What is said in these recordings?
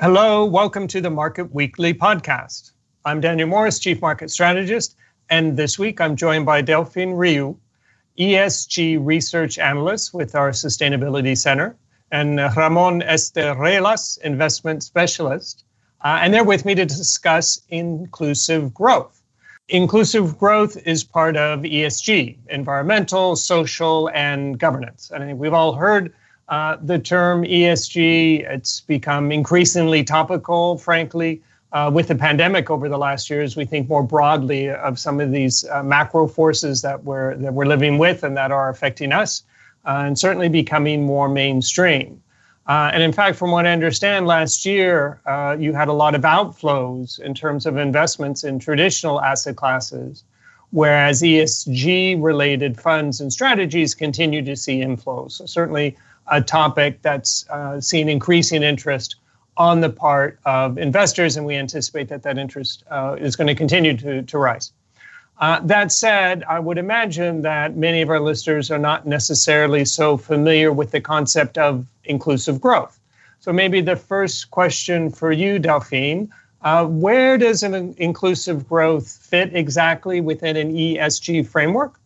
Hello, welcome to the Market Weekly podcast. I'm Daniel Morris, Chief Market Strategist, and this week I'm joined by Delphine Riou, ESG Research Analyst with our Sustainability Center, and Ramon Esteruelas, Investment Specialist. Uh, and they're with me to discuss inclusive growth. Inclusive growth is part of ESG, environmental, social, and governance. And I think we've all heard uh, the term ESG. It's become increasingly topical, frankly, uh, with the pandemic over the last years. We think more broadly of some of these uh, macro forces that we're that we're living with and that are affecting us, uh, and certainly becoming more mainstream. Uh, and in fact, from what I understand, last year uh, you had a lot of outflows in terms of investments in traditional asset classes, whereas ESG related funds and strategies continue to see inflows. So certainly a topic that's uh, seen increasing interest on the part of investors, and we anticipate that that interest uh, is going to continue to, to rise. Uh, that said, I would imagine that many of our listeners are not necessarily so familiar with the concept of inclusive growth. So maybe the first question for you, Delphine, uh, where does an inclusive growth fit exactly within an ESG framework?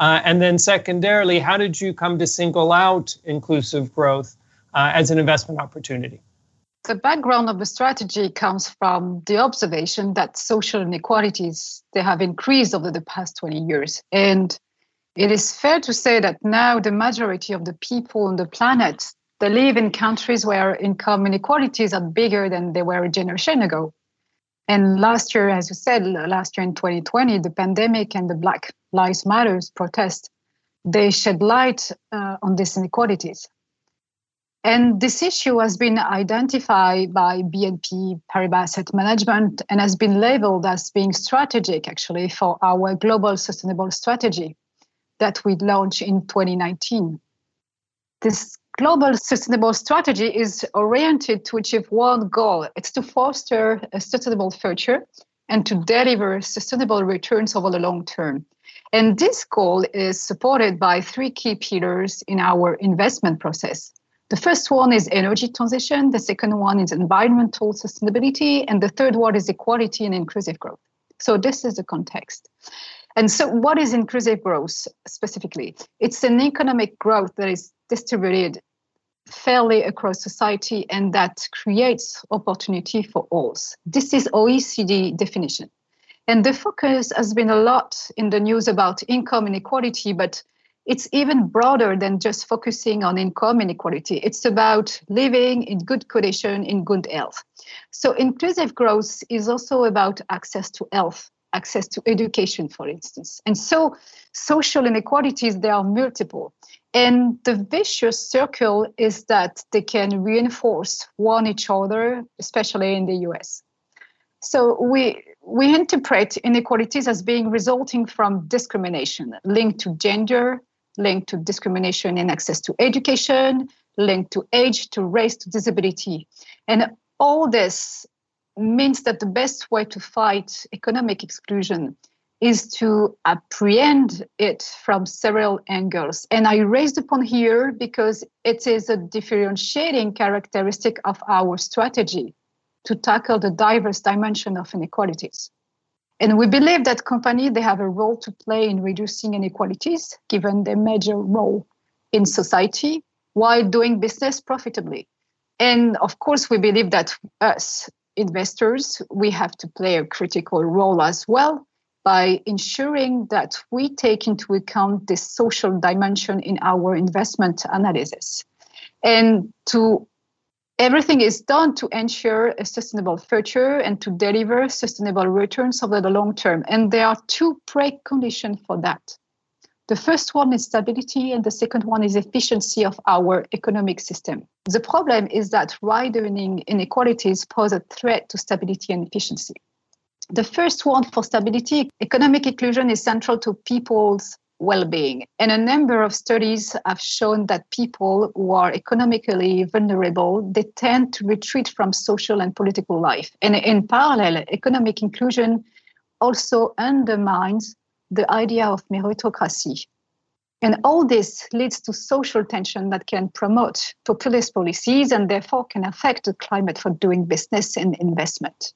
Uh, and then secondarily, how did you come to single out inclusive growth uh, as an investment opportunity? The background of the strategy comes from the observation that social inequalities they have increased over the past 20 years. And it is fair to say that now the majority of the people on the planet they live in countries where income inequalities are bigger than they were a generation ago. And last year, as you said, last year in 2020, the pandemic and the Black Lives Matters protest, they shed light uh, on these inequalities. And this issue has been identified by BNP Paribas Asset Management and has been labeled as being strategic, actually, for our global sustainable strategy that we launched in 2019. This global sustainable strategy is oriented to achieve one goal it's to foster a sustainable future and to deliver sustainable returns over the long term. And this goal is supported by three key pillars in our investment process. The first one is energy transition, the second one is environmental sustainability, and the third one is equality and inclusive growth. So, this is the context. And so, what is inclusive growth specifically? It's an economic growth that is distributed fairly across society and that creates opportunity for all. This is OECD definition. And the focus has been a lot in the news about income inequality, but it's even broader than just focusing on income inequality. It's about living in good condition, in good health. So inclusive growth is also about access to health, access to education, for instance. And so social inequalities, there are multiple. And the vicious circle is that they can reinforce one each other, especially in the US. So we we interpret inequalities as being resulting from discrimination linked to gender, linked to discrimination in access to education, linked to age, to race, to disability. And all this means that the best way to fight economic exclusion is to apprehend it from several angles. And I raised point here because it is a differentiating characteristic of our strategy to tackle the diverse dimension of inequalities. And we believe that companies they have a role to play in reducing inequalities, given their major role in society, while doing business profitably. And of course, we believe that us investors, we have to play a critical role as well by ensuring that we take into account the social dimension in our investment analysis. And to everything is done to ensure a sustainable future and to deliver sustainable returns over the long term. And there are two preconditions for that. The first one is stability, and the second one is efficiency of our economic system. The problem is that widening inequalities pose a threat to stability and efficiency. The first one for stability, economic inclusion is central to people's well-being. And a number of studies have shown that people who are economically vulnerable, they tend to retreat from social and political life. And in parallel, economic inclusion also undermines the idea of meritocracy. And all this leads to social tension that can promote populist policies and therefore can affect the climate for doing business and investment.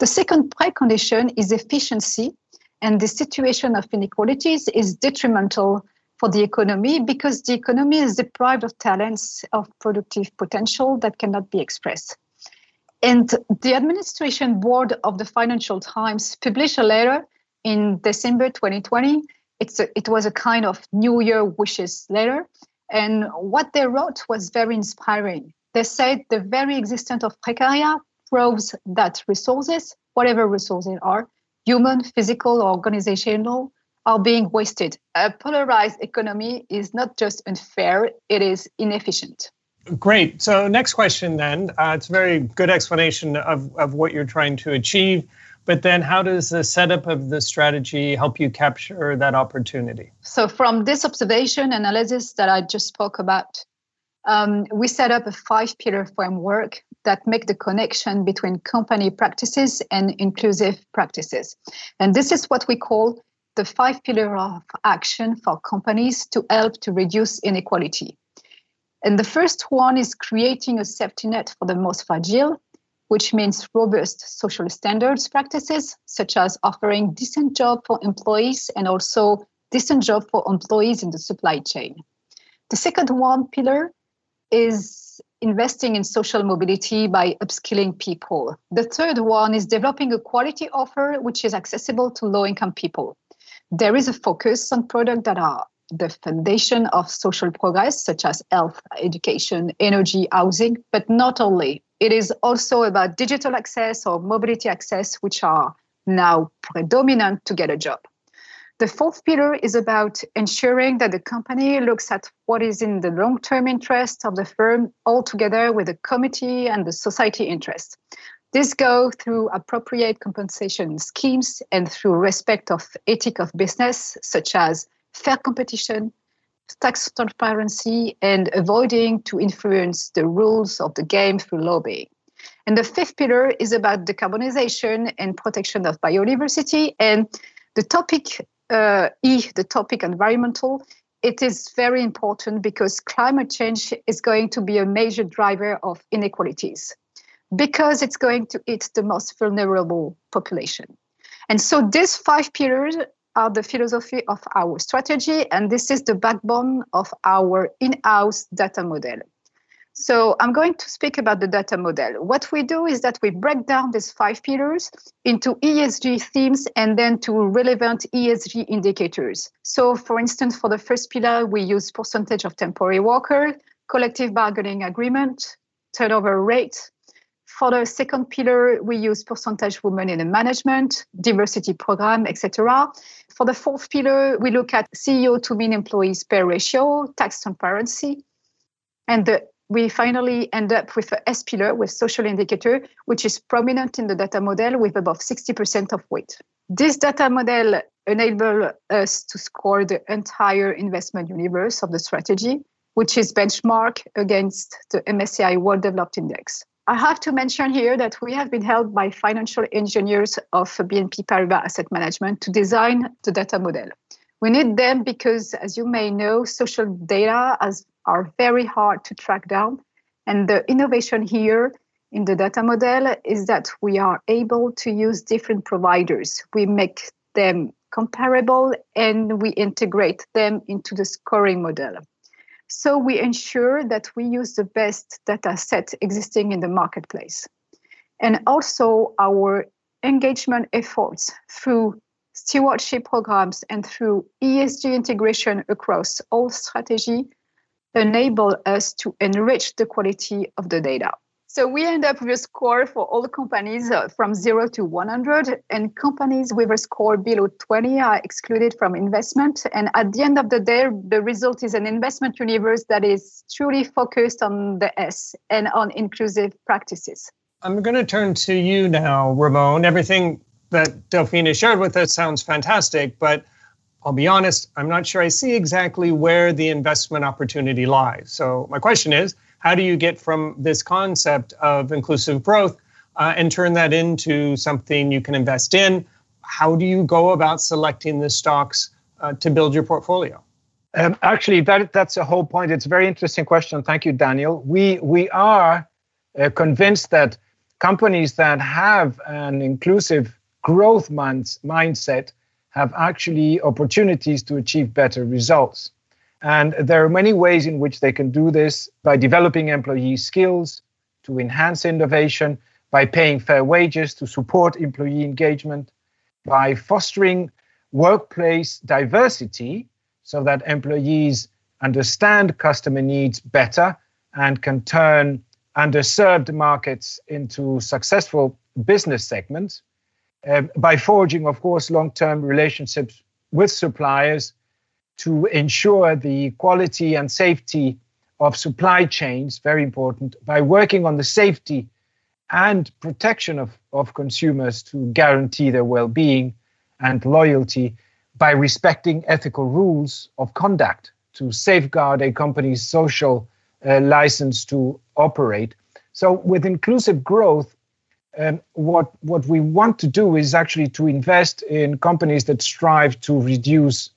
The second precondition is efficiency, and the situation of inequalities is detrimental for the economy because the economy is deprived of talents of productive potential that cannot be expressed. And the administration board of the Financial Times published a letter in December 2020. It's a, it was a kind of New Year wishes letter. And what they wrote was very inspiring. They said the very existence of precariat proves that resources, whatever resources are, human, physical, or organizational, are being wasted. A polarized economy is not just unfair, it is inefficient. Great. So, next question then. Uh, it's a very good explanation of, of what you're trying to achieve. But then, how does the setup of the strategy help you capture that opportunity? So, from this observation analysis that I just spoke about, um, we set up a five pillar framework that make the connection between company practices and inclusive practices. And this is what we call the five pillar of action for companies to help to reduce inequality. And the first one is creating a safety net for the most fragile, which means robust social standards practices, such as offering decent job for employees and also decent job for employees in the supply chain. The second one pillar is investing in social mobility by upskilling people. The third one is developing a quality offer which is accessible to low income people. There is a focus on products that are the foundation of social progress, such as health, education, energy, housing, but not only. It is also about digital access or mobility access, which are now predominant to get a job. The fourth pillar is about ensuring that the company looks at what is in the long term interest of the firm all together with the committee and the society interest. This go through appropriate compensation schemes and through respect of ethic of business, such as fair competition, tax transparency, and avoiding to influence the rules of the game through lobbying. And the fifth pillar is about decarbonization and protection of biodiversity. And the topic uh, E, the topic environmental, it is very important because climate change is going to be a major driver of inequalities because it's going to hit the most vulnerable population. And so these five pillars are the philosophy of our strategy, and this is the backbone of our in-house data model. So I'm going to speak about the data model. What we do is that we break down these five pillars into ESG themes and then to relevant ESG indicators. So for instance, for the first pillar, we use percentage of temporary worker, collective bargaining agreement, turnover rate, for the second pillar, we use percentage women in the management, diversity program, etc. For the fourth pillar, we look at CEO to mean employees per ratio, tax transparency. And the, we finally end up with a S pillar with social indicator, which is prominent in the data model with above 60% of weight. This data model enable us to score the entire investment universe of the strategy, which is benchmark against the MSCI World Developed Index. I have to mention here that we have been helped by financial engineers of BNP Paribas Asset Management to design the data model. We need them because, as you may know, social data are very hard to track down. And the innovation here in the data model is that we are able to use different providers. We make them comparable and we integrate them into the scoring model. So we ensure that we use the best data set existing in the marketplace. And also our engagement efforts through stewardship programs and through ESG integration across all strategy enable us to enrich the quality of the data. So we end up with a score for all the companies uh, from 0 to 100, and companies with a score below 20 are excluded from investment. And at the end of the day, the result is an investment universe that is truly focused on the S and on inclusive practices. I'm going to turn to you now, Ramon. Everything that Delphine shared with us sounds fantastic, but I'll be honest, I'm not sure I see exactly where the investment opportunity lies. So my question is, how do you get from this concept of inclusive growth uh, and turn that into something you can invest in? How do you go about selecting the stocks uh, to build your portfolio? Um, actually, that, that's a whole point. It's a very interesting question. Thank you, Daniel. We, we are uh, convinced that companies that have an inclusive growth mindset have actually opportunities to achieve better results. And there are many ways in which they can do this by developing employee skills to enhance innovation, by paying fair wages to support employee engagement, by fostering workplace diversity so that employees understand customer needs better and can turn underserved markets into successful business segments, uh, by forging, of course, long term relationships with suppliers to ensure the quality and safety of supply chains, very important, by working on the safety and protection of, of consumers to guarantee their well being and loyalty, by respecting ethical rules of conduct to safeguard a company's social uh, license to operate. So, with inclusive growth, um, what what we want to do is actually to invest in companies that strive to reduce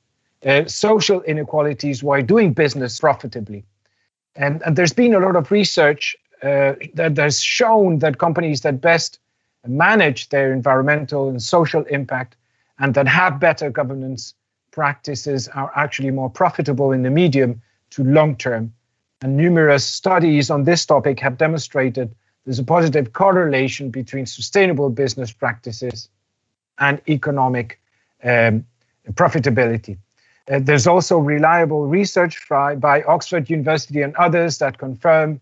uh, social inequalities while doing business profitably. And, and there's been a lot of research uh, that has shown that companies that best manage their environmental and social impact and that have better governance practices are actually more profitable in the medium to long term. And numerous studies on this topic have demonstrated there's a positive correlation between sustainable business practices and economic um, profitability. Uh, there's also reliable research by, by Oxford University and others that confirm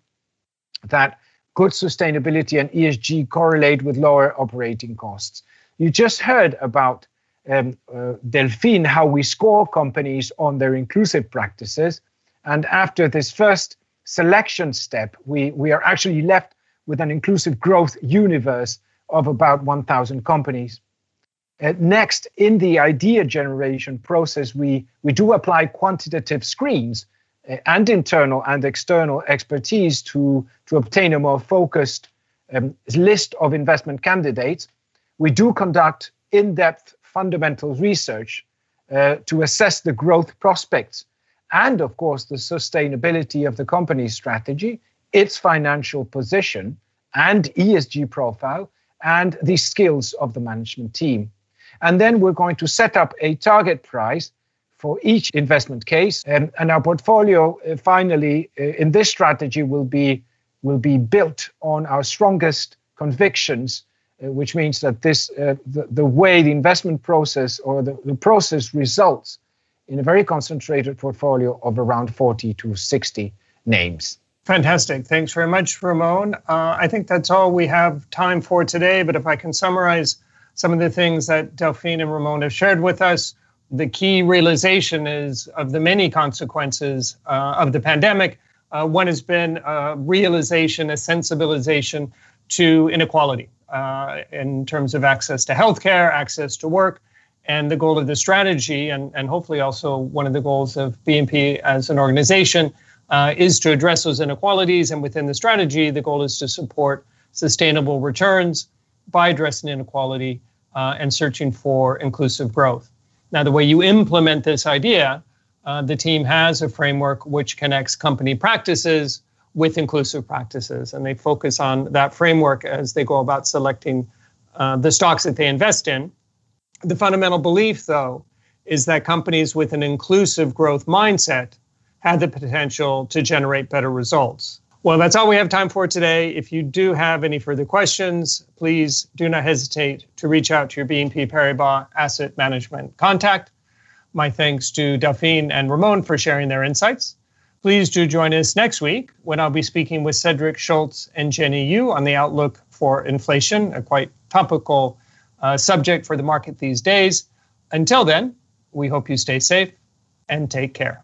that good sustainability and ESG correlate with lower operating costs. You just heard about um, uh, Delphine, how we score companies on their inclusive practices. And after this first selection step, we, we are actually left with an inclusive growth universe of about 1,000 companies. Uh, next, in the idea generation process, we, we do apply quantitative screens uh, and internal and external expertise to, to obtain a more focused um, list of investment candidates. We do conduct in depth fundamental research uh, to assess the growth prospects and, of course, the sustainability of the company's strategy, its financial position, and ESG profile, and the skills of the management team. And then we're going to set up a target price for each investment case. And, and our portfolio uh, finally uh, in this strategy will be, will be built on our strongest convictions, uh, which means that this, uh, the, the way the investment process or the, the process results in a very concentrated portfolio of around 40 to 60 names. Fantastic. Thanks very much, Ramon. Uh, I think that's all we have time for today. But if I can summarize some of the things that Delphine and Ramon have shared with us. The key realization is of the many consequences uh, of the pandemic. Uh, one has been a realization, a sensibilization to inequality uh, in terms of access to healthcare, access to work, and the goal of the strategy, and, and hopefully also one of the goals of BNP as an organization, uh, is to address those inequalities. And within the strategy, the goal is to support sustainable returns by addressing inequality uh, and searching for inclusive growth. Now, the way you implement this idea, uh, the team has a framework which connects company practices with inclusive practices, and they focus on that framework as they go about selecting uh, the stocks that they invest in. The fundamental belief, though, is that companies with an inclusive growth mindset have the potential to generate better results. Well, that's all we have time for today. If you do have any further questions, please do not hesitate to reach out to your BNP Paribas Asset Management contact. My thanks to Delphine and Ramon for sharing their insights. Please do join us next week when I'll be speaking with Cedric Schultz and Jenny Yu on the outlook for inflation, a quite topical uh, subject for the market these days. Until then, we hope you stay safe and take care.